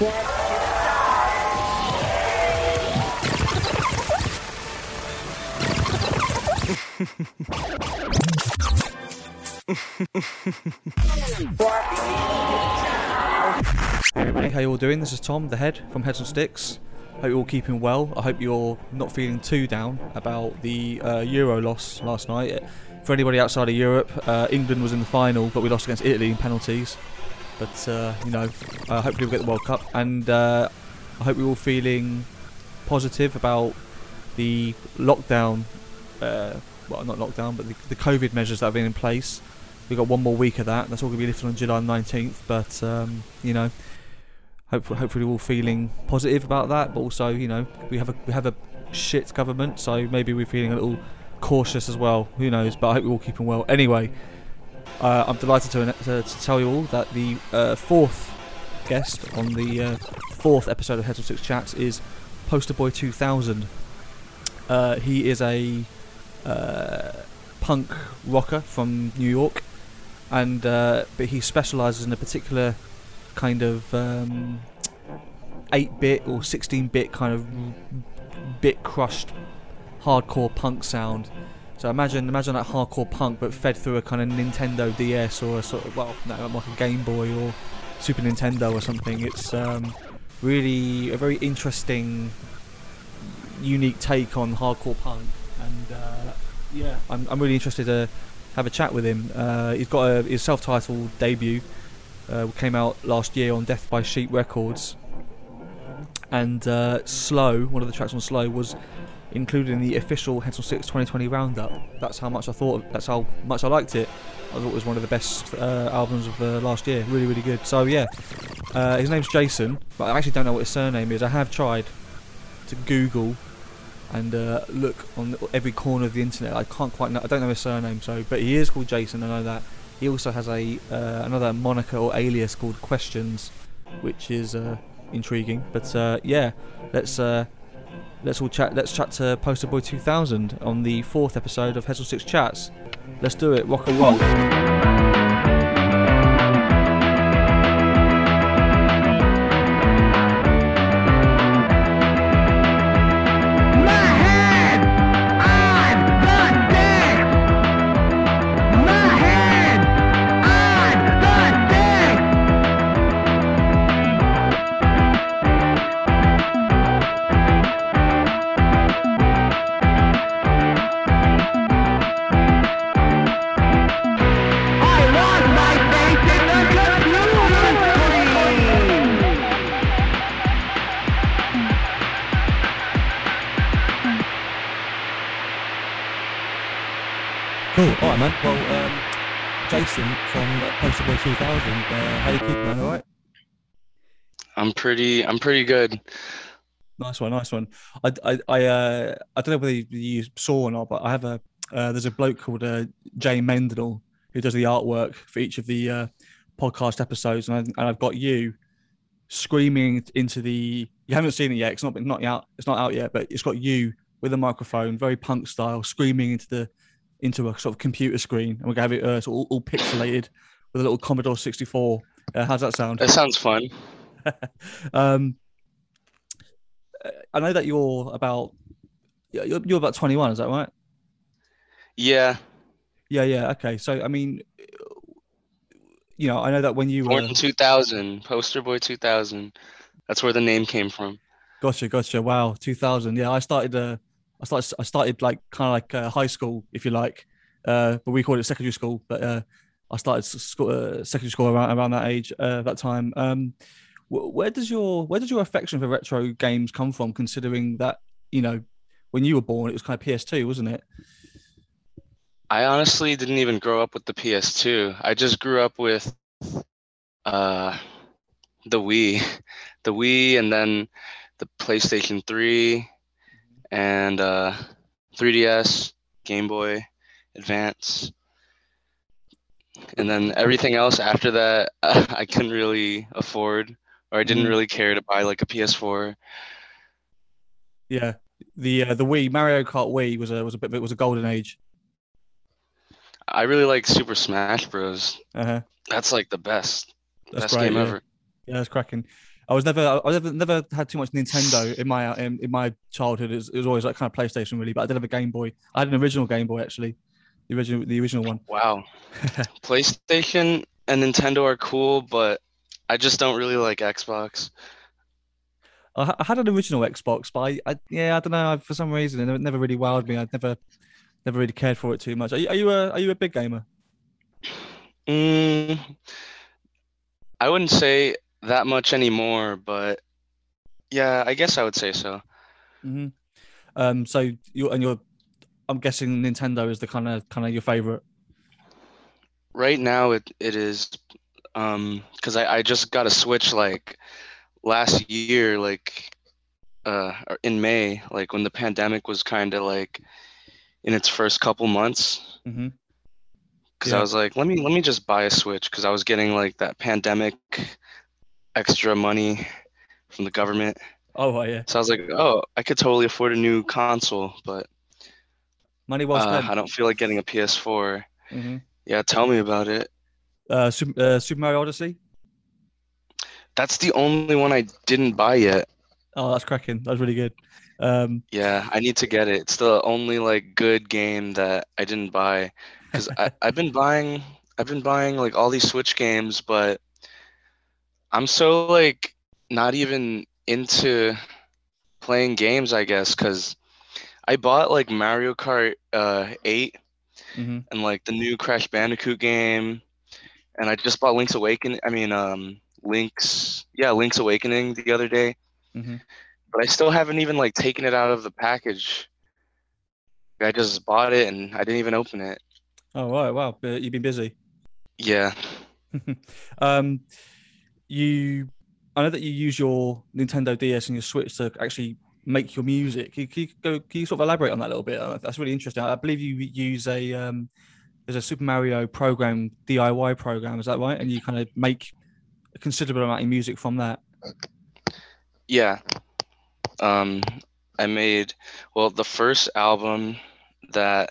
Hey, how you all doing? This is Tom, the head from Heads and Sticks. Hope you're all keeping well. I hope you're not feeling too down about the uh, Euro loss last night. For anybody outside of Europe, uh, England was in the final, but we lost against Italy in penalties. But uh, you know, uh, hopefully we'll get the World Cup, and uh, I hope we're all feeling positive about the lockdown. Uh, well, not lockdown, but the, the COVID measures that have been in place. We've got one more week of that. That's all going to be lifted on July 19th. But um, you know, hopefully, hopefully we're all feeling positive about that. But also, you know, we have a we have a shit government, so maybe we're feeling a little cautious as well. Who knows? But I hope we're all keeping well. Anyway, uh, I'm delighted to, to, to tell you all that the uh, fourth guest on the uh, fourth episode of Heads of Sticks Chats is Poster Boy 2000. Uh, he is a uh, punk rocker from New York, and uh, but he specialises in a particular kind of um, 8-bit or 16-bit kind of bit crushed hardcore punk sound. So imagine imagine that hardcore punk, but fed through a kind of Nintendo DS or a sort of well, no, like a Game Boy or Super Nintendo or something. It's um, really a very interesting, unique take on hardcore punk, and uh, yeah, I'm, I'm really interested to have a chat with him. Uh, he's got a, his self-titled debut uh, came out last year on Death by Sheep Records, and uh, Slow, one of the tracks on Slow, was included in the official on Sticks 2020 roundup. That's how much I thought. That's how much I liked it. I thought it was one of the best uh, albums of uh, last year. Really, really good. So yeah, uh, his name's Jason, but I actually don't know what his surname is. I have tried to Google and uh, look on every corner of the internet. I can't quite know. I don't know his surname. So, but he is called Jason. I know that. He also has a uh, another moniker or alias called Questions, which is uh, intriguing. But yeah, let's let's all chat. Let's chat to Poster Boy 2000 on the fourth episode of on Sticks Chats. Let's do it. Rock and roll. Man. Well, um, Jason from uh, Boy 2000. Uh, how you keeping, man? All right. I'm pretty. I'm pretty good. Nice one, nice one. I, I, I, uh, I don't know whether you saw or not, but I have a. Uh, there's a bloke called uh, Jay Mendel who does the artwork for each of the uh, podcast episodes, and, I, and I've got you screaming into the. You haven't seen it yet. It's not been not out. It's not out yet, but it's got you with a microphone, very punk style, screaming into the into a sort of computer screen, and we're gonna have it uh, sort of all, all pixelated with a little Commodore 64. Uh, how's that sound? That sounds fun. um, I know that you're about you're, you're about 21. Is that right? Yeah. Yeah, yeah. Okay. So I mean, you know, I know that when you Born were in 2000, Poster Boy 2000. That's where the name came from. Gotcha, gotcha. Wow, 2000. Yeah, I started. Uh, I started. I started like kind of like uh, high school, if you like, uh, but we called it secondary school. But uh, I started school, uh, secondary school around around that age, uh, that time. Um, wh- where does your where does your affection for retro games come from? Considering that you know, when you were born, it was kind of PS2, wasn't it? I honestly didn't even grow up with the PS2. I just grew up with uh, the Wii, the Wii, and then the PlayStation 3, and uh, 3DS, Game Boy Advance, and then everything else after that, I couldn't really afford, or I didn't Mhm. really care to buy like a PS4. Yeah, the uh, the Wii Mario Kart Wii was a was a bit it was a golden age. I really like Super Smash Bros. Uh huh. That's like the best, That's best game yeah. ever. Yeah, it's cracking. I was never, I never, never had too much Nintendo in my in, in my childhood. It was, it was always like kind of PlayStation really, but I did have a Game Boy. I had an original Game Boy actually, the original, the original one. Wow. PlayStation and Nintendo are cool, but I just don't really like Xbox. I, I had an original Xbox, but I, I yeah, I don't know. I, for some reason, it never, never really wowed me. I never, never really cared for it too much. Are you, are you a, are you a big gamer? Mm, I wouldn't say that much anymore, but yeah, I guess I would say so. hmm Um, so you and you're, I'm guessing Nintendo is the kind of kind of your favorite. Right now, it it is, um, because I I just got a Switch like last year, like uh in May, like when the pandemic was kind of like in its first couple months. hmm because Yeah. I was like, let me let me just buy a Switch because I was getting like that pandemic extra money from the government. Oh right, yeah, So I was like, oh, I could totally afford a new console, but money well uh. I don't feel like getting a PS4. hmm Yeah, tell me about it. Uh, Super, uh, Super Mario Odyssey. That's the only one I didn't buy yet. Oh, that's cracking. That's really good. Um, Yeah, I need to get it. It's the only like good game that I didn't buy because I've been buying I've been buying like all these Switch games, but I'm so like not even into playing games, I guess, because I bought like Mario Kart uh 8 mhm. and like the new Crash Bandicoot game, and I just bought Link's Awakening. I mean, um, Link's yeah, Link's Awakening the other day, hmm but I still haven't even like taken it out of the package. I just bought it and I didn't even open it. Oh right, wow. You've been busy. Yeah. um, you, I know that you use your Nintendo DS and your Switch to actually make your music. Can you, can you go? Can you sort of elaborate on that a little bit? Uh, That's really interesting. I believe you use a um, there's a Super Mario program DIY program. Is that right? And you kind of make a considerable amount of music from that. Yeah. Um, I made well the first album that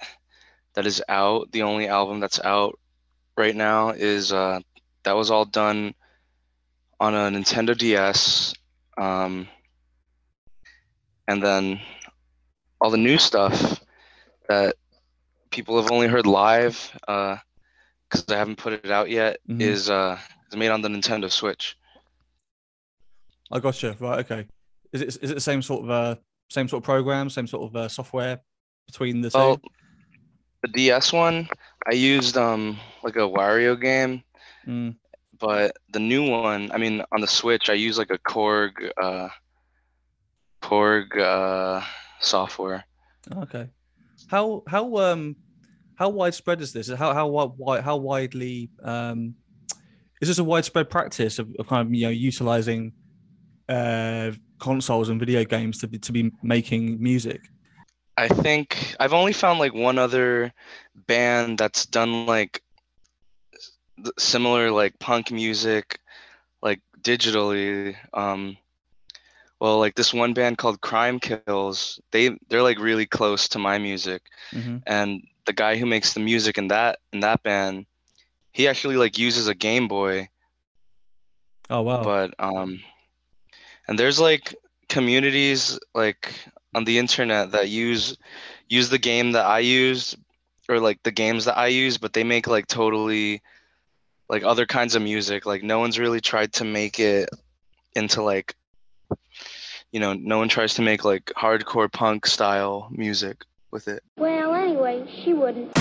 that is out, the only album that's out right now is uh that was all done on a Nintendo DS. Um, and then all the new stuff that people have only heard live uh because I haven't put it out yet Mhm. is uh is made on the Nintendo Switch. I gotcha. Right. Okay. Is it is it the same sort of uh same sort of program, same sort of uh, software between the two? Oh, the DS one, I used um like a Wario game, Mm. But the new one, I mean on the Switch, I use like a Korg uh Korg uh software. Okay. How how um how widespread is this? How how wide how widely um is this a widespread practice of, of kind of you know utilizing uh consoles and video games to be to be making music? I think I've only found like one other band that's done like similar like punk music like digitally um well like this one band called Crime Kills they they're like really close to my music. Hmm and the guy who makes the music in that in that band he actually like uses a Game Boy. Oh wow. but um and there's like communities like on the internet that use use the game that I use or like the games that I use but they make like totally like other kinds of music like no one's really tried to make it into like you know no one tries to make like hardcore punk style music with it Well, anyway, she wouldn't.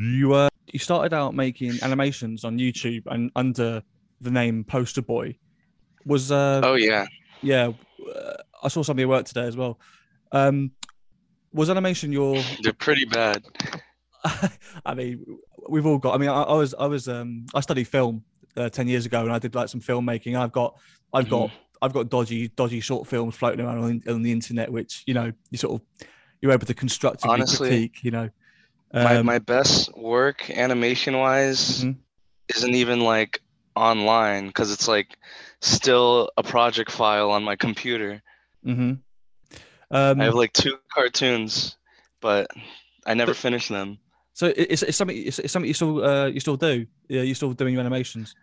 You uh you started out making animations on YouTube and under the name Poster Boy. Was uh oh yeah yeah, uh, I saw some of your work today as well. Um was animation your they're pretty bad I mean, we've all got. I mean, I, I was, I was, um, I studied film uh, ten years ago, and I did like some filmmaking. I've got, I've got, I've got dodgy, dodgy short films floating around on, on the internet, which you know, you sort of, you're able to constructively Honestly, critique. You know, my, Um, my best work animation wise mhm. isn't even like online because it's like still a project file on my computer. Mhm. Um, I have like two cartoons, but I never finished them. So it's, it's something it's, it's something you still uh, you still do. Yeah, you're still doing your animations.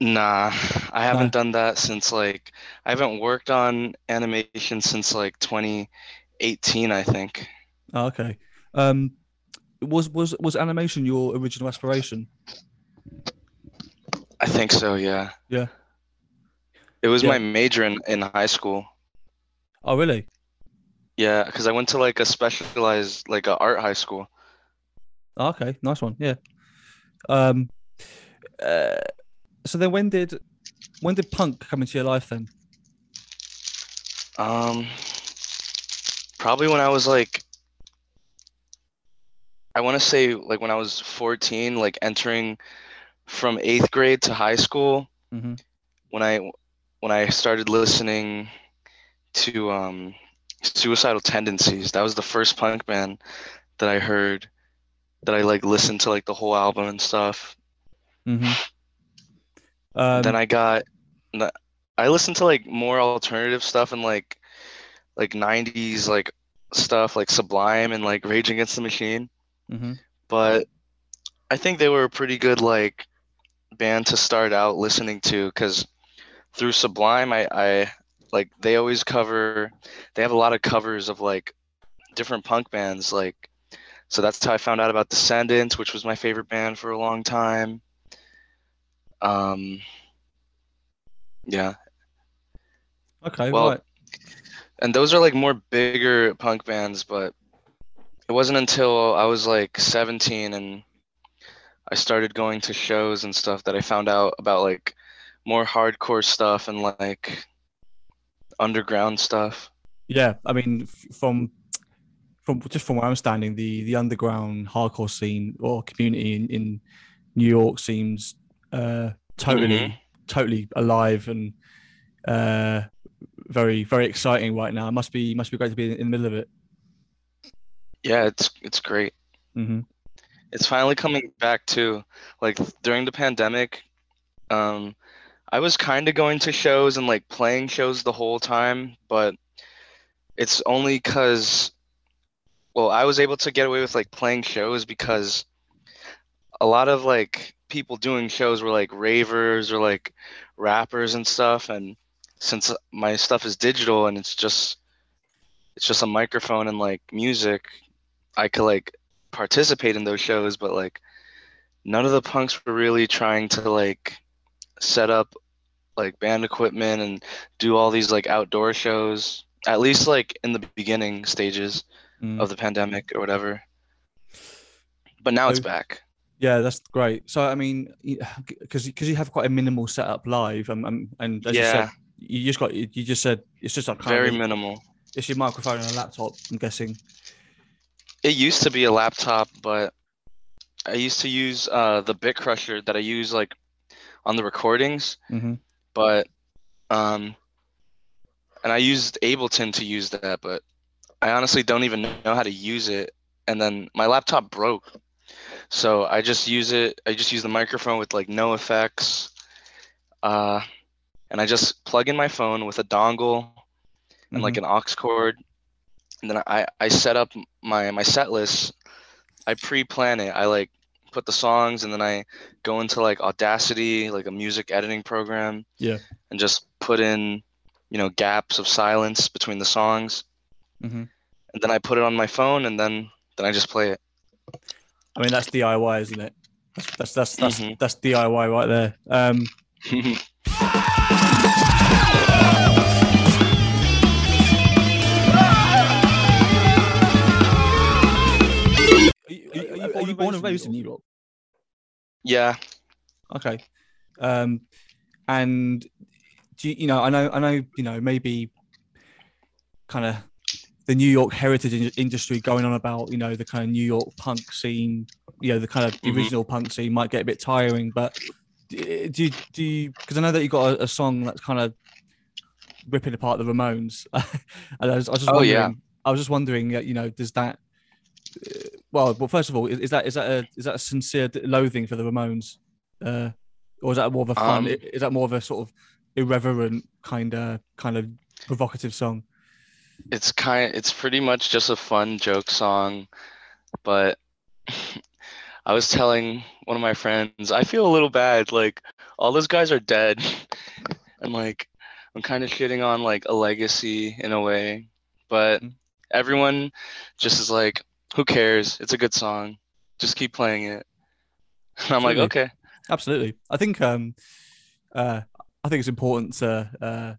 Nah, I haven't No. done that since like I haven't worked on animation since like 2018, I think. Oh, okay. Um, was was was animation your original aspiration? I think so, yeah. Yeah. It was Yeah. my major in, in high school. Oh, really? Yeah, because I went to like a specialized like a art high school. Oh, okay, nice one. Yeah. Um. Uh, so then, when did when did punk come into your life? Then. Um, probably when I was like, I want to say like when I was 14, like entering from eighth grade to high school, hmm when I when I started listening to um, Suicidal Tendencies. That was the first punk band that I heard that I like listened to like the whole album and stuff. Mm-hmm. Um, then I got I listened to like more alternative stuff and like like 90s like stuff like Sublime and like Rage Against the Machine, Mm-hmm. but I think they were a pretty good like band to start out listening to because through Sublime I I like they always cover they have a lot of covers of like different punk bands like so that's how I found out about Descendents, which was my favorite band for a long time. Um, yeah, Okay. well, right. and those are like more bigger punk bands, but it wasn't until I was like 17 and I started going to shows and stuff that I found out about like more hardcore stuff and like underground stuff. Yeah. I mean, from from just from where I'm standing, the the underground hardcore scene or community in, in New York seems uh, totally Mhm. totally alive and uh, very very exciting right now. It must be must be great to be in the middle of it. Yeah, it's it's great. Mm-hmm. It's finally coming back too. Like during the pandemic, um, I was kind of going to shows and like playing shows the whole time, but it's only because, well, I was able to get away with like playing shows because a lot of like people doing shows were like ravers or like rappers and stuff, and since my stuff is digital and it's just it's just a microphone and like music, I could like participate in those shows, but like none of the punks were really trying to like set up like band equipment and do all these like outdoor shows. At least like in the beginning stages Mm. of the pandemic or whatever. But now it's back. Yeah, that's great. So I mean, because because you have quite a minimal setup live, um, um, and as you Yeah, said, you just got you you just said it's just a kind very of minimal. it's your microphone and a laptop. I'm guessing. It used to be a laptop, but I used to use uh, the Bit Crusher that I use like on the recordings. hmm but um and I used Ableton to use that, but I honestly don't even know how to use it. And then my laptop broke. So I just use it I just use the microphone with like no effects. Uh and I just plug in my phone with a dongle and like an aux cord. And then I, I set up my my set list. I pre-plan it. I like put the songs and then I go into like Audacity, like a music editing program. Yeah. And just put in, you know, gaps of silence between the songs. hmm And then I put it on my phone and then then I just play it. I mean, that's DIY, isn't it? That's that's that's that's, Mhm. that's DIY right there. Um, are you, born and raised in New York? yeah. Okay. Um, and do you, you know, I know, I know, you know, maybe kind of the New York heritage in- industry going on about, you know, the kind of New York punk scene, you know, the kind of Mhm. original punk scene might get a bit tiring, but d- do you, do you, because I know that you got a, a song that's kind of ripping apart the Ramones. and I was, I was just Oh, wondering, yeah. I was just wondering, you know, does that, well, well, first of all, is, is that is that a is that a sincere loathing for the Ramones, uh, or is that more of a fun? Um, is that more of a sort of irreverent kind of kind of provocative song? it's kind it's pretty much just a fun joke song, but I was telling one of my friends, I feel a little bad. Like all those guys are dead, and like I'm kind of shitting on like a legacy in a way, but Mhm. everyone just is like, who cares? It's a good song. Just keep playing it. And I'm like, okay. Absolutely. I think um uh I think it's important to uh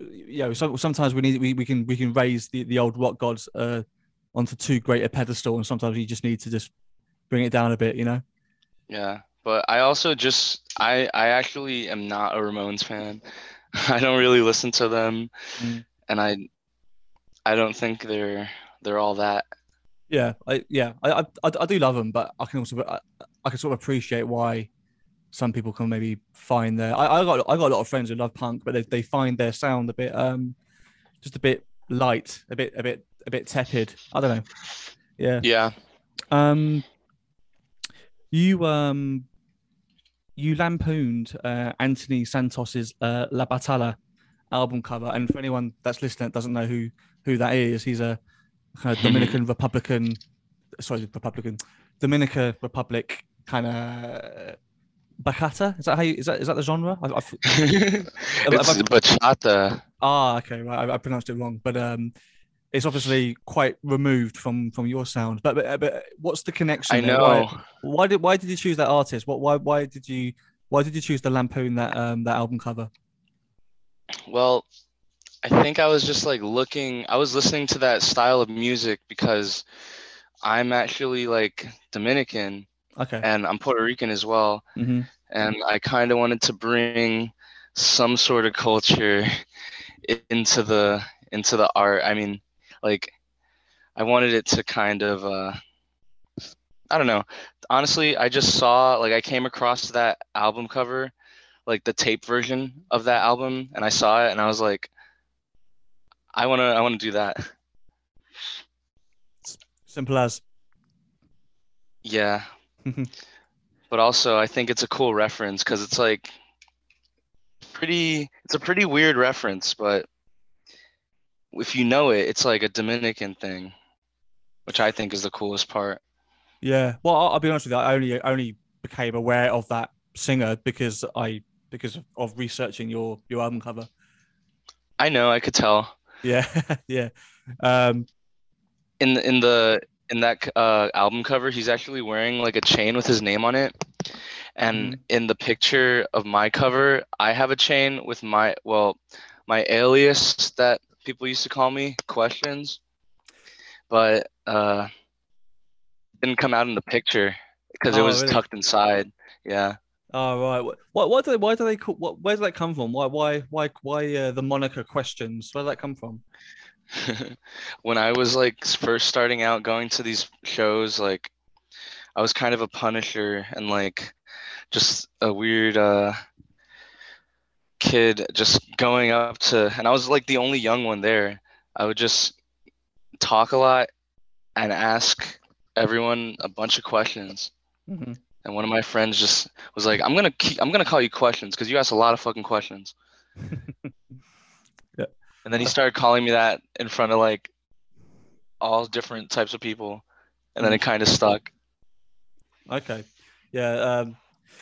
you know so, sometimes we need we, we can we can raise the, the old rock gods uh onto too great a pedestal and sometimes you just need to just bring it down a bit, you know? Yeah, but I also just I I actually am not a Ramones fan. I don't really listen to them, Mm. and I I don't think they're they're all that. Yeah, I yeah, I I, I do love them, but I can also I, I can sort of appreciate why some people can maybe find their. I, I got I got a lot of friends who love punk, but they, they find their sound a bit um just a bit light, a bit a bit a bit tepid. I don't know. Yeah. Yeah. Um. You um. You lampooned uh, Antony Santos's uh, La Batalla album cover, and for anyone that's listening that doesn't know who who that is, he's a kind of Dominican Republican, sorry, Republican, Dominica Republic kind of bachata. Is that how you, is that is that the genre? I, I, it's bachata. ah, okay, right. I, I pronounced it wrong, but um, it's obviously quite removed from from your sound. But but, but what's the connection? I there? Why- know. Why did why did you choose that artist? What why why did you why did you choose the lampoon that um that album cover? Well, I think I was just like looking, I was listening to that style of music because I'm actually like Dominican Okay. and I'm Puerto Rican as well. hmm And I kind of wanted to bring some sort of culture into the into the art. I mean, like I wanted it to kind of uh I don't know. Honestly, I just saw like I came across that album cover, like the tape version of that album, and I saw it and I was like, I wanna I wanna do that. Simple as. Yeah. but also I think it's a cool reference because it's like pretty it's a pretty weird reference, but if you know it, it's like a Dominican thing, which I think is the coolest part. Yeah. Well, I'll, I'll be honest with you. I only only became aware of that singer because I because of researching your your album cover. I know, I could tell. Yeah. yeah. Um. In the, in the in that uh, album cover, he's actually wearing like a chain with his name on it. And Mhm. in the picture of my cover, I have a chain with my well, my alias that people used to call me, questions. But uh didn't come out in the picture because it Oh, was really? tucked inside. Yeah. Oh right. Why why do they why do they call what where does that come from? Why why why why uh, the moniker questions? Where does that come from? when I was like first starting out going to these shows, like I was kind of a punisher and like just a weird uh kid just going up to and I was like the only young one there. I would just talk a lot and ask everyone a bunch of questions. hmm And one of my friends just was like, "I'm gonna keep, I'm gonna call you questions because you ask a lot of fucking questions." Yeah. And then he started calling me that in front of like all different types of people, and then it kind of stuck. Okay. Yeah. Um.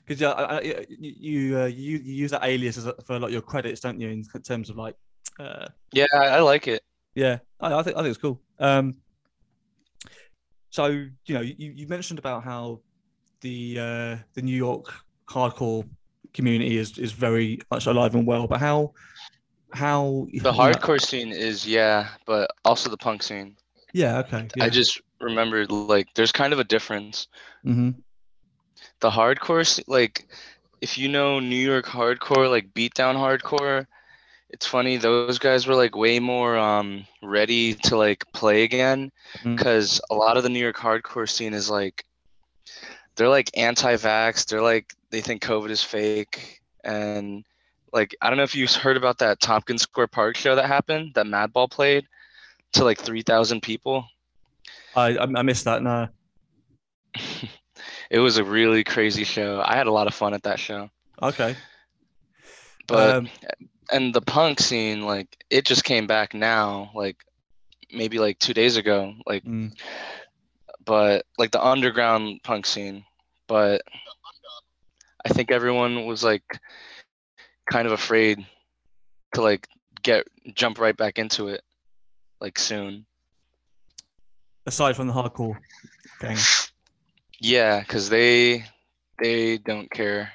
Because yeah, I, I, you you, uh, you you use that alias for a lot of your credits, don't you? In terms of like, uh, Yeah, I, I like it. yeah, I, I think I think it's cool. Um. So you know, you, you mentioned about how the uh, the New York hardcore community is is very much alive and well, but how how The hardcore scene is yeah, but also the punk scene. Yeah. Okay. Yeah. I just remembered like there's kind of a difference. hmm The hardcore, like if you know New York hardcore, like beatdown hardcore, it's funny those guys were like way more um ready to like play again because a lot of the New York hardcore scene is like they're like anti-vax. They're like they think COVID is fake and like I don't know if you heard about that Tompkins Square Park show that happened that Madball played to like 3,000 people. I I I missed that. No. it was a really crazy show. I had a lot of fun at that show. Okay. but Um, and the punk scene like it just came back now like maybe like two days ago like mm, but like the underground punk scene but i think everyone was like kind of afraid to like get jump right back into it like soon aside from the hardcore gang. yeah because they they don't care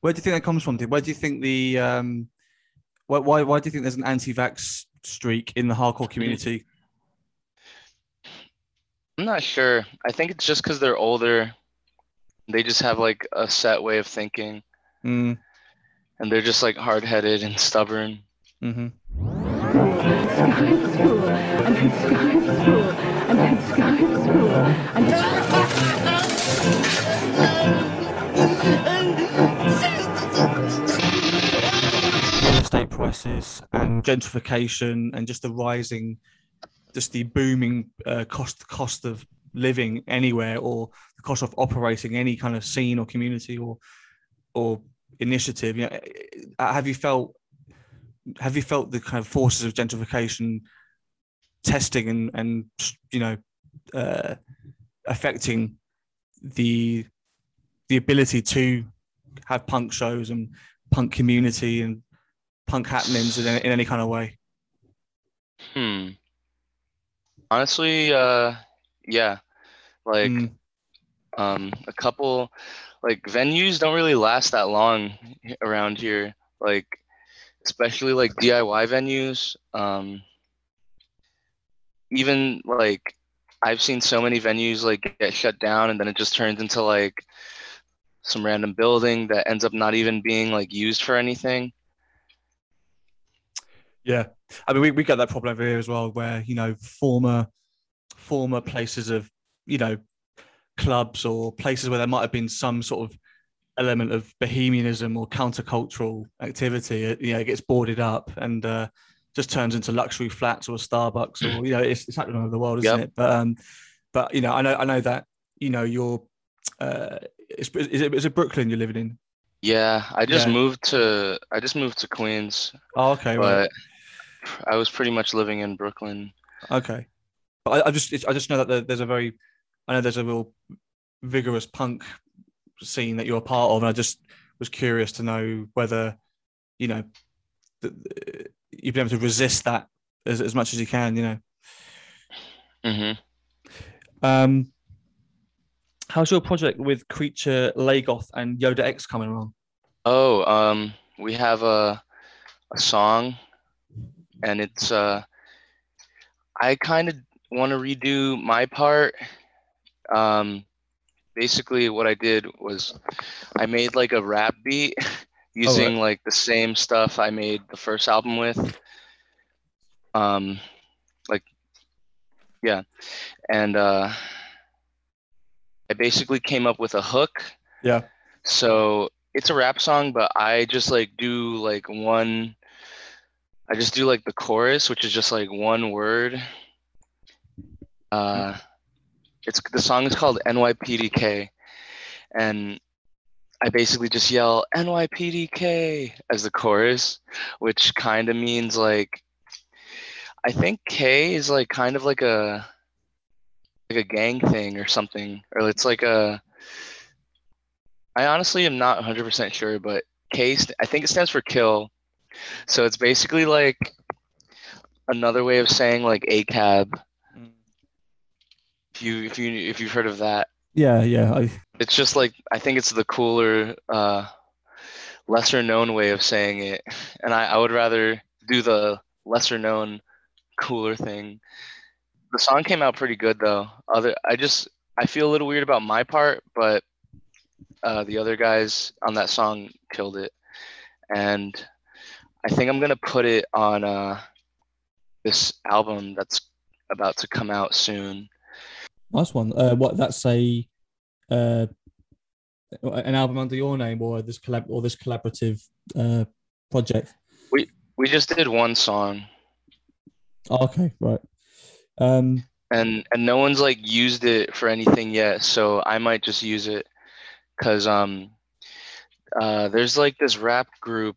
Where do you think that comes from? Where do you think the um, why why why do you think there's an anti-vax streak in the hardcore community? I'm not sure. I think it's just because they're older. They just have like a set way of thinking. Mm, and they're just like hard-headed and stubborn. Hmm And sky's through, and then sky's through, and then sky's through, and then Real estate prices and gentrification and just the rising, just the booming uh, cost cost of living anywhere or the cost of operating any kind of scene or community or or initiative. You know, uh, have you felt have you felt the kind of forces of gentrification testing and and you know uh, affecting the the ability to have punk shows and punk community and punk happenings in, in any kind of way Hmm. Honestly, uh, yeah. Like, Mm, um, a couple, like venues don't really last that long around here. Like, especially like DIY venues. Um, even like I've seen so many venues like get shut down and then it just turns into like some random building that ends up not even being like used for anything. Yeah i mean we, we got that problem over here as well where you know former former places of you know clubs or places where there might have been some sort of element of bohemianism or countercultural activity it, you know it gets boarded up and uh, just turns into luxury flats or a starbucks or you know it's, it's happening all over the world isn't Yep. it but um but you know i know i know that you know you're uh is, is, it, is it brooklyn you're living in Yeah, I just Yeah. moved to I just moved to Queens, oh okay right. I was pretty much living in Brooklyn. Okay, but I, I just I just know that there, there's a very I know there's a real vigorous punk scene that you're a part of, and I just was curious to know whether you know you've been able to resist that as, as much as you can. You know, hmm um, how's your project with Creature Lagoth and Yoda X coming along? Oh, um, we have a a song, and it's uh, I kind of want to redo my part. Um, basically, what I did was I made like a rap beat using like the same stuff I made the first album with. Um, like, yeah, and uh, I basically came up with a hook. Yeah. So it's a rap song, but I just like do like one. I just do like the chorus, which is just like one word. Uh, it's the song is called NYPDK, and I basically just yell NYPDK as the chorus, which kind of means like. I think K is like kind of like a like a gang thing or something, or it's like a. I honestly am not 100% sure, but K, I think it stands for kill. So it's basically like another way of saying like ACAB. If you if you if you've heard of that, Yeah, yeah. I, it's just like I think it's the cooler, uh, lesser known way of saying it, and I, I would rather do the lesser known, cooler thing. The song came out pretty good though. Other I just I feel a little weird about my part, but uh, the other guys on that song killed it, and I think I'm gonna put it on uh, this album that's about to come out soon. nice one. Uh, what that's a uh, an album under your name or this collab or this collaborative uh, project. We we just did one song. Oh, okay, right. Um, and and no one's like used it for anything yet so i might just use it because um uh, there's like this rap group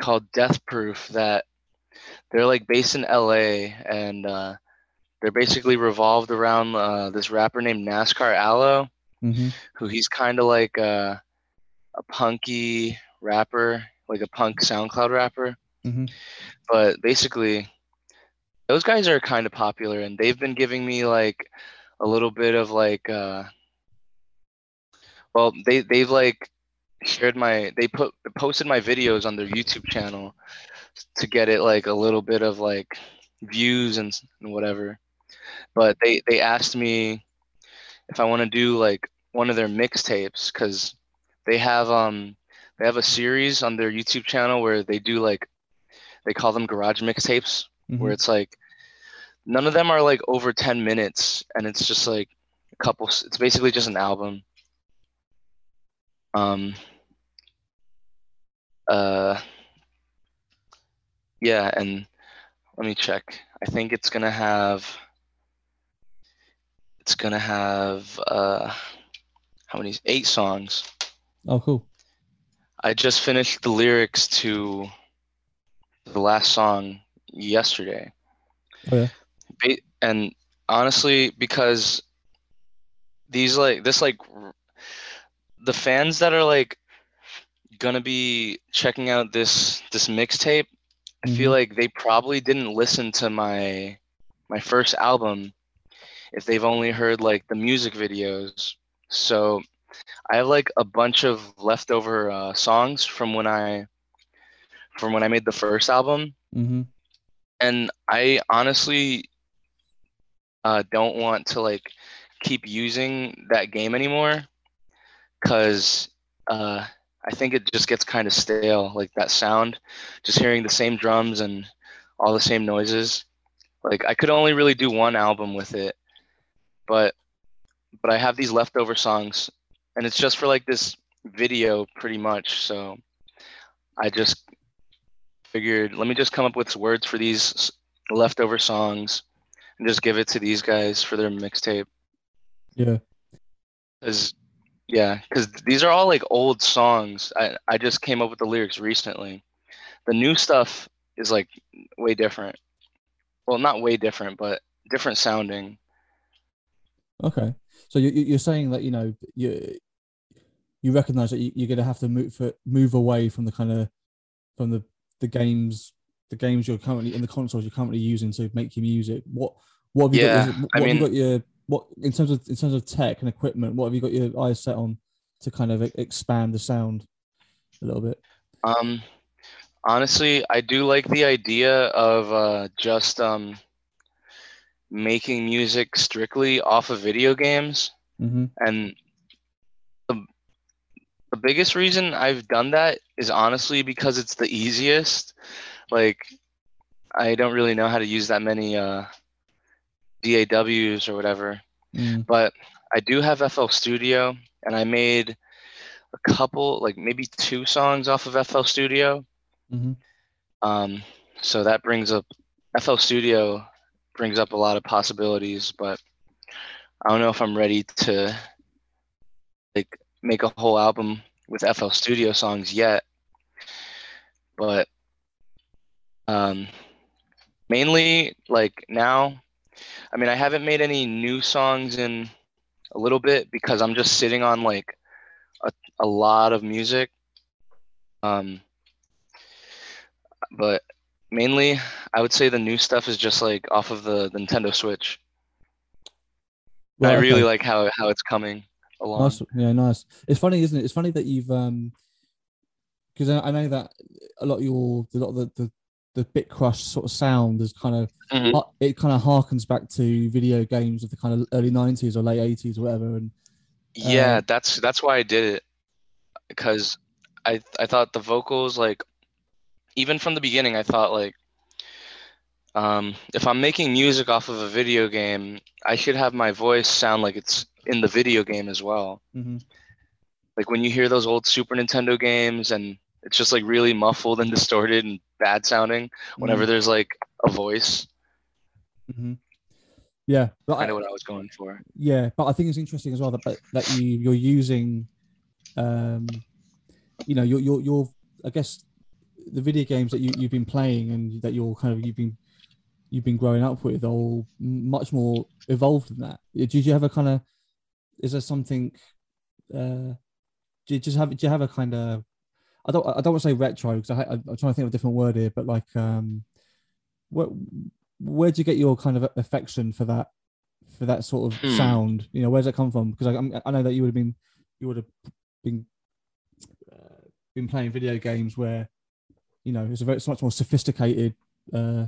called Death Proof that they're like based in LA and uh, they're basically revolved around uh, this rapper named NASCAR Aloe, hmm who he's kind of like a, a punky rapper, like a punk SoundCloud rapper. hmm But basically, those guys are kind of popular and they've been giving me like a little bit of like uh well they they've like shared my they put posted my videos on their YouTube channel to get it like a little bit of like views and, and whatever. But they they asked me if I want to do like one of their mixtapes cuz they have um they have a series on their YouTube channel where they do like they call them garage mixtapes where Mhm. it's like none of them are like over 10 minutes and it's just like a couple it's basically just an album um uh yeah and let me check i think it's gonna have it's gonna have uh how many eight songs Oh, cool. i just finished the lyrics to the last song yesterday Oh yeah. and honestly because these like this like the fans that are like gonna be checking out this this mixtape. I feel Mhm. like they probably didn't listen to my my first album if they've only heard like the music videos. So i have like a bunch of leftover uh, songs from when i from when i made the first album. Hmm and I honestly uh, don't want to like keep using that game anymore because uh, I think it just gets kind of stale, like that sound, just hearing the same drums and all the same noises. Like I could only really do one album with it, but but I have these leftover songs, and it's just for like this video pretty much. So I just figured let me just come up with words for these leftover songs and just give it to these guys for their mixtape Yeah. because yeah because these are all like old songs I, I just came up with the lyrics recently the new stuff is like way different well not way different but different sounding Okay. So you, you- you're saying that you know you you recognize that you, you're going to have to move for, move away from the kind of from the the games the games you're currently in the consoles you're currently using to make your music. What what have you Yeah, got? What I have you got your what in terms of in terms of tech and equipment? What have you got your eyes set on to kind of expand the sound a little bit? um honestly i do like the idea of uh just um making music strictly off of video games Mm-hmm. and the, the biggest reason i've done that is honestly because it's the easiest like i don't really know how to use that many uh daws or whatever Mm. but i do have fl studio and i made a couple like maybe two songs off of fl studio Mm-hmm. um so that brings up fl studio brings up a lot of possibilities but i don't know if i'm ready to like make a whole album with fl studio songs yet but um mainly like now i mean i haven't made any new songs in a little bit because i'm just sitting on like a, a lot of music um but mainly i would say the new stuff is just like off of the nintendo switch Well, i really okay. like how how it's coming along Nice, yeah, nice. It's funny, isn't it? It's funny that you've um, because I, I know that a lot of your a lot of the the, the bit crush sort of sound is kind of Mhm. ha- it kind of harkens back to video games of the kind of early nineties or late eighties or whatever. And Yeah, Uh, that's that's why I did it because I I thought the vocals like even from the beginning I thought like um if I'm making music off of a video game, I should have my voice sound like it's in the video game as well. Mhm. Like when you hear those old Super Nintendo games and it's just like really muffled and distorted and bad sounding whenever there's like a voice. Mhm. yeah, but I, of what I was going for. yeah, but I think it's interesting as well that that, that you you're using um you know, your your your I guess the video games that you you've been playing and that you're kind of you've been you've been growing up with are all much more evolved than that. Did you have a kind of is there something uh do you just have do you have a kind of I don't I don't want to say retro because I, I'm trying to think of a different word here, but like um where where do you get your kind of affection for that for that sort of Hmm. sound? You know, where does that come from? Because I, I'm- know that you would have been you would have been uh, been playing video games where you know it's a very it's much more sophisticated uh,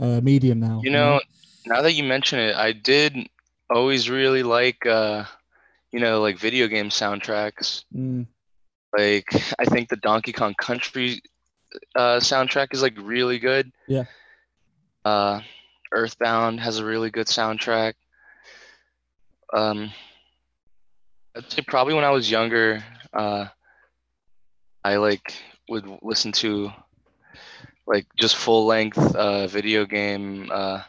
uh medium now. You know, now that you mention it, I did always really like uh you know, like video game soundtracks. Mm, Like I think the Donkey Kong Country uh soundtrack is like really good. Yeah. Uh Earthbound has a really good soundtrack. Um I'd say probably when I was younger, uh I like would listen to like just full length uh video game uh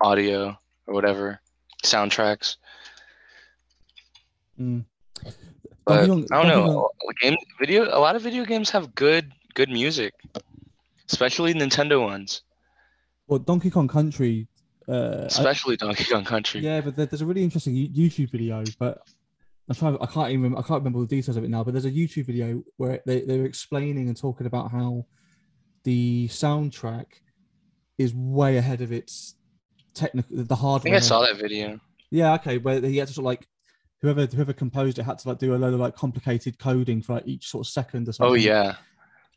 audio or whatever soundtracks. mm. But I don't Donkey know. Game video a lot of video games have good good music. Especially Nintendo ones. Well, Donkey Kong Country. Uh, I- Especially Donkey Kong Country. Yeah, but there, there's a really interesting YouTube video, but I'm trying. I can't even. I can't remember the details of it now. But there's a YouTube video where they they were explaining and talking about how the soundtrack is way ahead of its technical the hardware. I think I saw that video. Yeah, okay, where he had to sort of like whoever whoever composed it had to like do a load of like complicated coding for like each sort of second or something. Oh yeah. That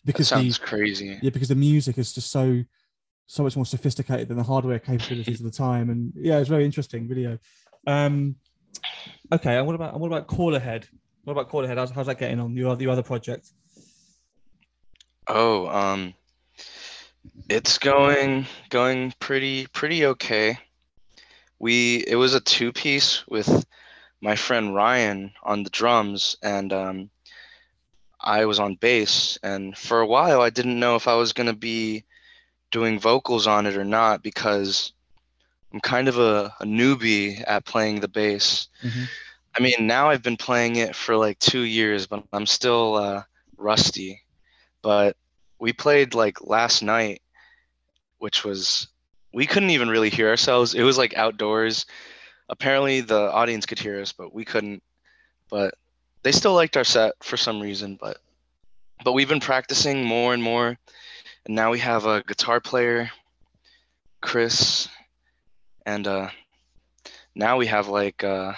because the sounds crazy. yeah because the music is just so so much more sophisticated than the hardware capabilities of the time and yeah it's very interesting video um okay and what about and what about call ahead what about call ahead how's, how's that getting on your, your other project Oh, um it's going going pretty pretty okay. We it was a two piece with my friend Ryan on the drums and um I was on bass and for a while I didn't know if I was going to be doing vocals on it or not because I'm kind of a, a newbie at playing the bass. Mhm. I mean, now I've been playing it for like 2 years, but I'm still uh rusty. But we played like last night which was we couldn't even really hear ourselves it was like outdoors apparently the audience could hear us but we couldn't. But they still liked our set for some reason but but we've been practicing more and more. And now we have a guitar player chris and uh now we have like uh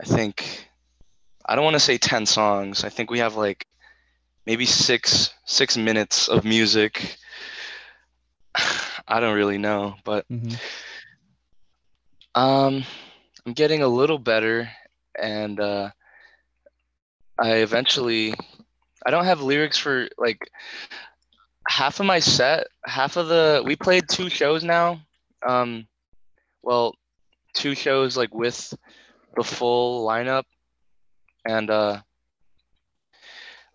i think i don't want to say 10 songs. I think we have like maybe six six minutes of music. I don't really know but mm-hmm. Um i'm getting a little better and uh i eventually i don't have lyrics for like half of my set half of the we played two shows now. Um well two shows like with the full lineup and uh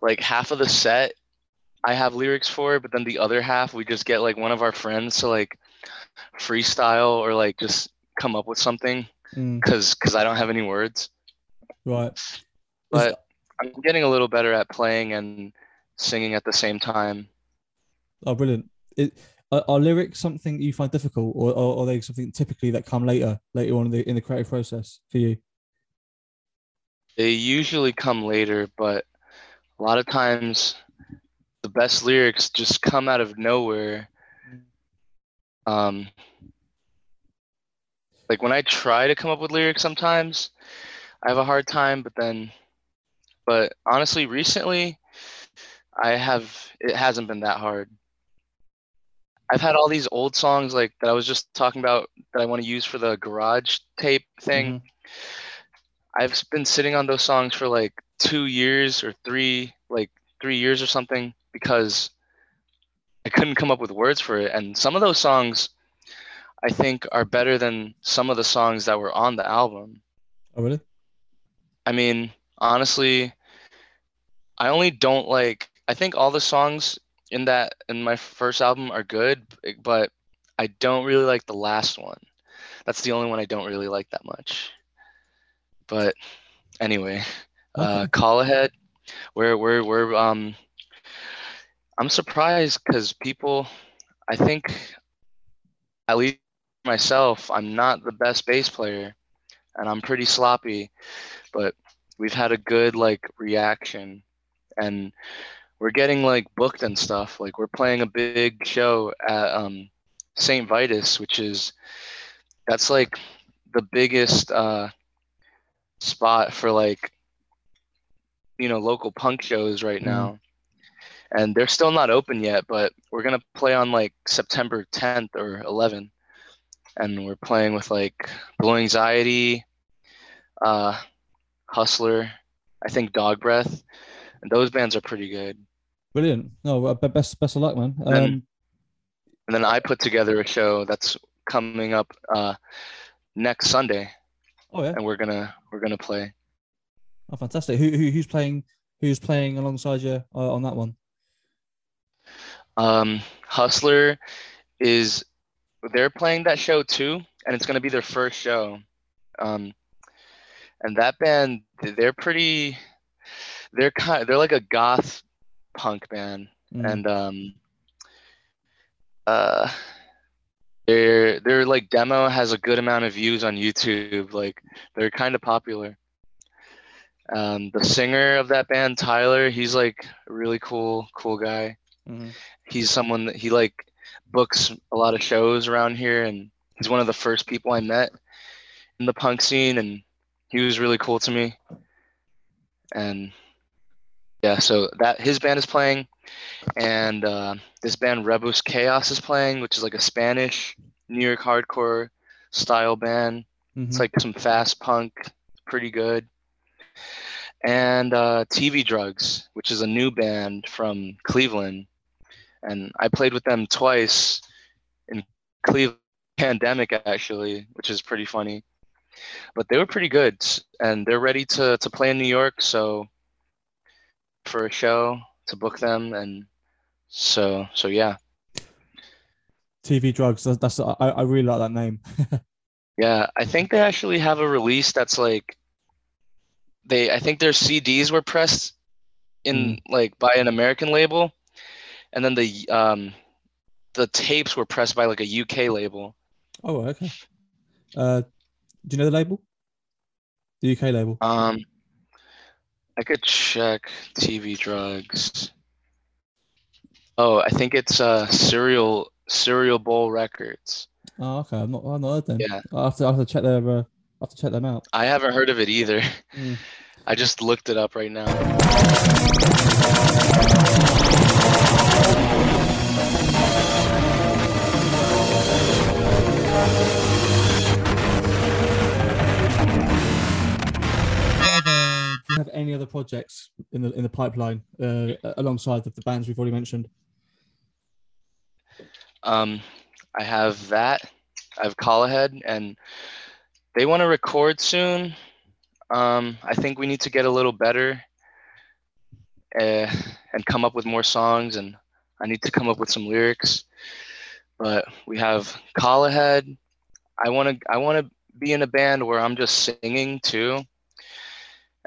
like half of the set I have lyrics for, but then the other half we just get like one of our friends to like freestyle or like just come up with something mm, because because I don't have any words. right But I'm getting a little better at playing and singing at the same time. oh brilliant it, are, are lyrics something you find difficult or, or are they something typically that come later later on in the in the creative process for you They usually come later, but a lot of times the best lyrics just come out of nowhere. Um, like when I try to come up with lyrics sometimes, I have a hard time, but then, but honestly, recently, I have, it hasn't been that hard. I've had all these old songs like that I was just talking about that I want to use for the garage tape thing. Mm-hmm. I've been sitting on those songs for like two years or three, like three years or something, because I couldn't come up with words for it. And some of those songs, I think, are better than some of the songs that were on the album. oh really I mean, honestly, I only don't like. I think all the songs in that in my first album are good, but I don't really like the last one. That's the only one I don't really like that much. But anyway, uh, Call Ahead. we're we're we're um I'm surprised because people I think at least myself, I'm not the best bass player and I'm pretty sloppy, but we've had a good like reaction and we're getting like booked and stuff. Like we're playing a big show at um St. Vitus, which is that's like the biggest uh spot for like you know local punk shows right Mhm. now and they're still not open yet but we're gonna play on like september 10th or 11th and we're playing with like blue anxiety uh hustler i think dog breath and those bands are pretty good Brilliant. No, best best of luck, man. Um, Then- and then i put together a show that's coming up uh next sunday oh yeah. and we're gonna we're gonna play Oh, fantastic. Who, who who's playing? Who's playing alongside you uh, on that one? Um, Hustler is they're playing that show too, and it's gonna be their first show. Um, and that band, they're pretty. They're kind. They're like a goth punk band, Mm. and um, uh, their their like demo has a good amount of views on YouTube. Like they're kind of popular. Um, the singer of that band, Tyler, he's like a really cool, cool guy Mhm. he's someone that he like books a lot of shows around here and he's one of the first people I met in the punk scene and he was really cool to me. And yeah, so that his band is playing and uh, this band Rebus Chaos is playing, which is like a Spanish New York hardcore style band. It's Mhm. like some fast punk, pretty good. And uh, TV Drugs, which is a new band from Cleveland. And I played with them twice in Cleveland pandemic actually, which is pretty funny. But they were pretty good and they're ready to, to play in New York, so for a show to book them and so so yeah. TV drugs. That's, that's I, I really like that name. Yeah, I think they actually have a release that's like they I think their CDs were pressed in mm. like by an American label and then the um the tapes were pressed by like a UK label. oh, okay. Uh, do you know the label? The UK label. Um I could check TV drugs. Oh, I think it's uh Serial Serial Bowl Records. Oh, okay. I'm not. I'm not heard them. Yeah. I have to. I have to check their. Uh, I have to check them out. I haven't heard of it either. Mm. I just looked it up right now. Do you have any other projects in the in the pipeline uh, alongside of the bands we've already mentioned? Um, I have that. I have Call Ahead, and they want to record soon. Um, I think we need to get a little better uh, and come up with more songs, and I need to come up with some lyrics. But we have Call Ahead. I want to. I want to be in a band where I'm just singing too.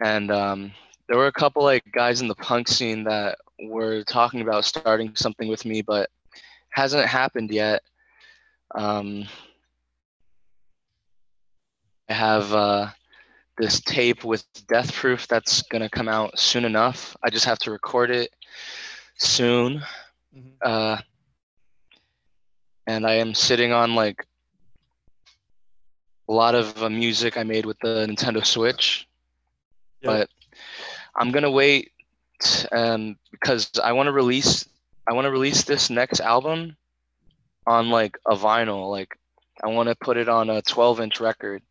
And um, there were a couple like guys in the punk scene that were talking about starting something with me, but hasn't happened yet. Um, I have uh, this tape with Death Proof that's gonna come out soon enough. I just have to record it soon. Uh, and I am sitting on like a lot of uh, music I made with the Nintendo Switch, but I'm gonna wait um, because I want to release I want to release this next album on like a vinyl. Like I want to put it on a 12 inch record,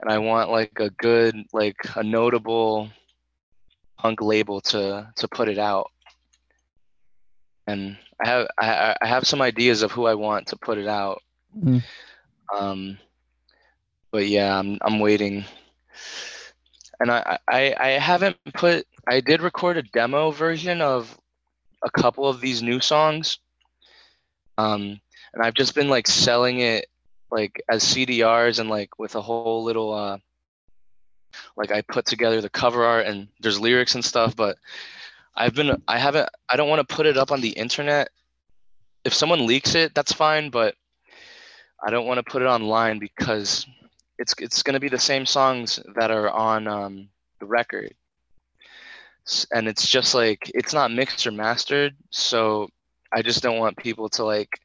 and I want like a good like a notable punk label to to put it out. And I have I, I have some ideas of who I want to put it out. Mhm. Um, but yeah, I'm I'm waiting. And I, I I haven't put I did record a demo version of a couple of these new songs. Um, and I've just been like selling it like as CDRs and like with a whole little uh like I put together the cover art and there's lyrics and stuff, but I've been I haven't I don't want to put it up on the internet. If someone leaks it, that's fine, but I don't want to put it online because it's it's gonna be the same songs that are on um, the record, and it's just like it's not mixed or mastered. So I just don't want people to like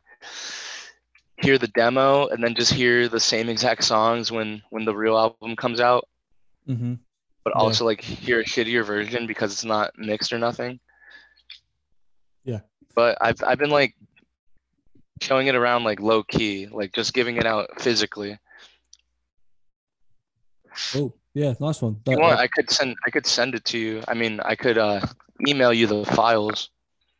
hear the demo and then just hear the same exact songs when when the real album comes out, Mm-hmm. But Yeah. also like hear a shittier version because it's not mixed or nothing. Yeah. But I've I've been like showing it around like low key, like just giving it out physically. Oh, yeah, nice one. If you That- want, that- I could send I could send it to you. I mean, I could uh email you the files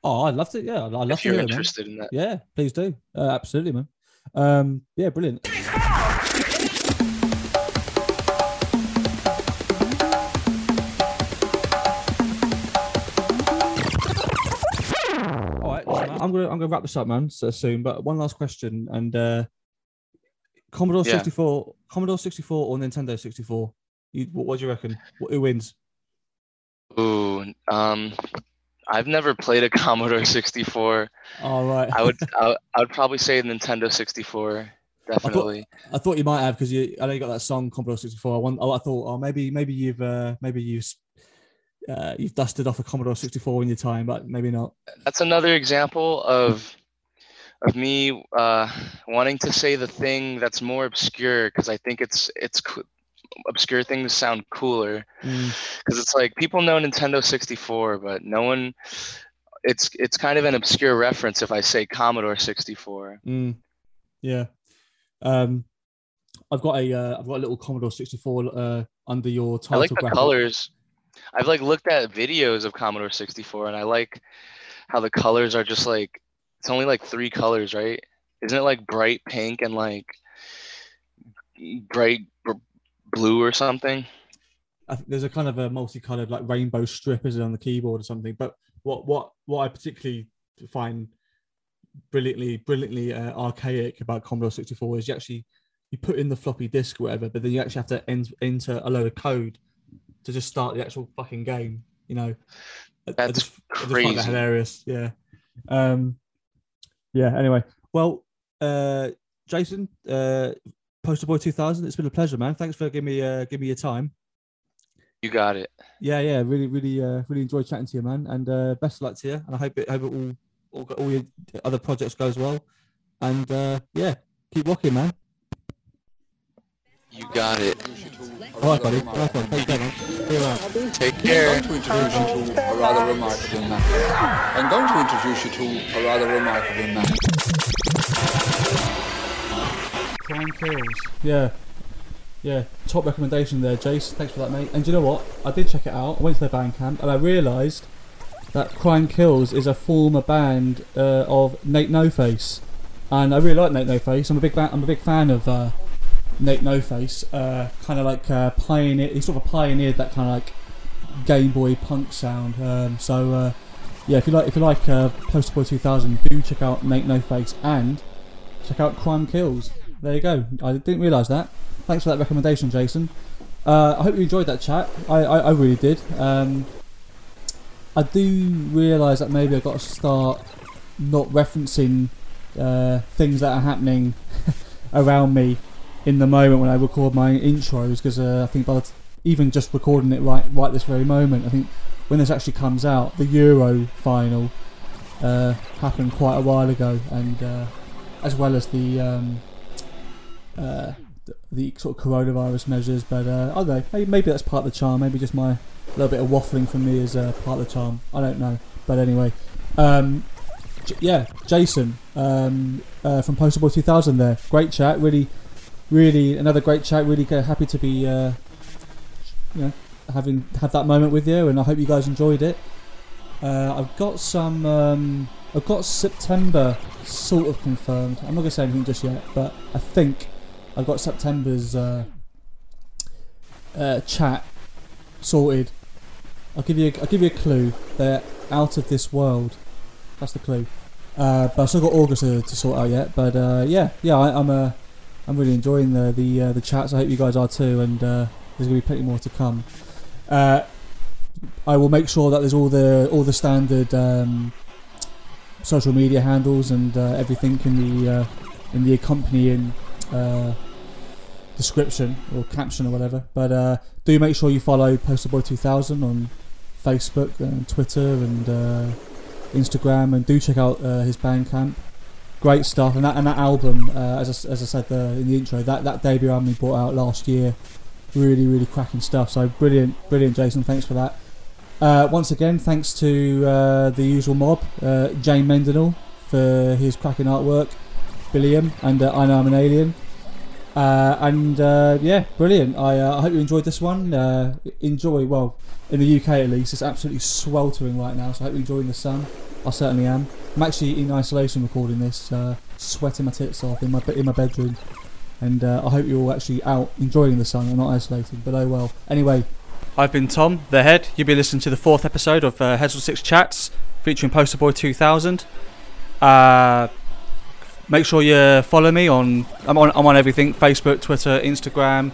oh, I'd love to. Yeah, I'd love if to you're hear it, man. interested in that. Yeah, please do. Uh, absolutely, man. Um, yeah, brilliant. Gonna I'm gonna wrap this up, man, so soon. But one last question, and uh, Commodore Yeah. 64, Commodore 64 or Nintendo 64? You, what, what do you reckon? Wh- Who wins? Ooh, um, I've never played a Commodore 64. All right. I would I, would- I would probably say Nintendo 64. Definitely. I thought you might have because you. I know you got that song Commodore 64. I, want, oh, I thought, oh, maybe maybe you've uh, maybe you've uh, you've dusted off a Commodore 64 in your time, but maybe not. That's another example of of me uh, wanting to say the thing that's more obscure because I think it's it's obscure things sound cooler Mm, because it's like people know Nintendo 64, but no one. It's it's kind of an obscure reference if I say Commodore 64. mm, yeah. Um, I've got a uh, I've got a little Commodore 64 uh, under your title. I like the bracket. colors. I've like looked at videos of Commodore 64 and I like how the colors are just like it's only like three colors, right? Isn't it like bright pink and like bright br- blue or something? There's a kind of a multicolored like rainbow strip, is it, on the keyboard or something? But what what what I particularly find brilliantly brilliantly uh, archaic about Commodore 64 is you actually you put in the floppy disk or whatever, but then you actually have to en- enter a load of code to just start the actual fucking game. You know, I- I That's just, I just find crazy. that hilarious. Yeah. Um. Yeah. Anyway, well, uh, Jason, uh, Poster Boy 2000. It's been a pleasure, man. Thanks for giving me uh, giving me your time. You got it. Yeah, yeah, really, really, uh, really enjoyed chatting to you, man. And uh, best of luck to you. And I hope it, hope it all, all, all your other projects goes well. And uh, yeah, keep rocking, man. You got it. All right, buddy. Nice one. Take care, man. See you around. I'm going to introduce you to a rather remarkable man. I'm going to introduce you to a rather remarkable man. Crime Kills. Yeah. Yeah. Top recommendation there, Jace. Thanks for that, mate. And do you know what? I did check it out. I went to their Bandcamp and I realised that Crime Kills is a former band uh, of Nate No Face. And I really like Nate No Face. I'm a big, ba- I'm a big fan of uh, Nate No Face. Uh, kind of like uh, pioneer. He sort of pioneered that kind of like Game Boy punk sound. Um, so uh, yeah, if you like, if you like uh, Poster Boy 2000, do check out Nate No Face and check out Crime Kills. There you go. I didn't realise that. Thanks for that recommendation, Jason. Uh, I hope you enjoyed that chat. I, I, I really did. Um, I do realise that maybe I've got to start not referencing uh, things that are happening around me in the moment when I record my intros because uh, I think by even just recording it right right this very moment, I think when this actually comes out, the Euro final uh, happened quite a while ago, and uh, as well as the um, uh, the, the sort of coronavirus measures. But uh, I don't know, maybe, maybe that's part of the charm. Maybe just my little bit of waffling from me is uh, part of the charm. I don't know, but anyway, um, yeah, Jason um, from Poster Boy 2000. There, great chat. Really, really another great chat. Really happy to be, uh, you know, having had that moment with you, and I hope you guys enjoyed it. Uh, I've got some. Um, I've got September sort of confirmed. I'm not gonna say anything just yet, but I think I've got September's uh, uh, chat sorted. I'll give you. A, I'll give you a clue. They're out of this world. That's the clue. Uh, but I've still got August to, to sort out yet. But uh, yeah, yeah, I, I'm uh, I'm really enjoying the the uh, the chats. I hope you guys are too. And uh, there's going to be plenty more to come. Uh, I will make sure that there's all the all the standard um, social media handles and uh, everything in the uh, in the accompanying uh, description or caption or whatever. But do make sure you follow Posterboy2000 on Facebook and Twitter and Instagram, and do check out his Bandcamp. Great stuff, and that and that album, uh, as I, as I said the, in the intro, that that debut album he brought out last year, really really cracking stuff. So brilliant, brilliant, Jason. Thanks for that. Uh, once again, thanks to uh, the usual mob, uh, Jane Mendenhall for his cracking artwork, Billiam, and uh, I know I'm an alien. Uh, and yeah, brilliant. I, I hope you enjoyed this one. Enjoy, well, in the UK at least, it's absolutely sweltering right now, so I hope you're enjoying the sun. I certainly am. I'm actually in isolation recording this, uh, sweating my tits off in my in my bedroom, and uh, I hope you're all actually out enjoying the sun and not isolated. But oh well. Anyway, I've been Tom, the head. You'll be listening to the fourth episode of uh, on Six Chats featuring Poster Boy 2000. Uh, make sure you follow me on. I'm on. I'm on everything: Facebook, Twitter, Instagram.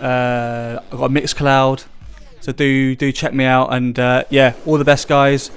Uh, I've got Mixcloud. So do do check me out and uh, yeah, all the best guys.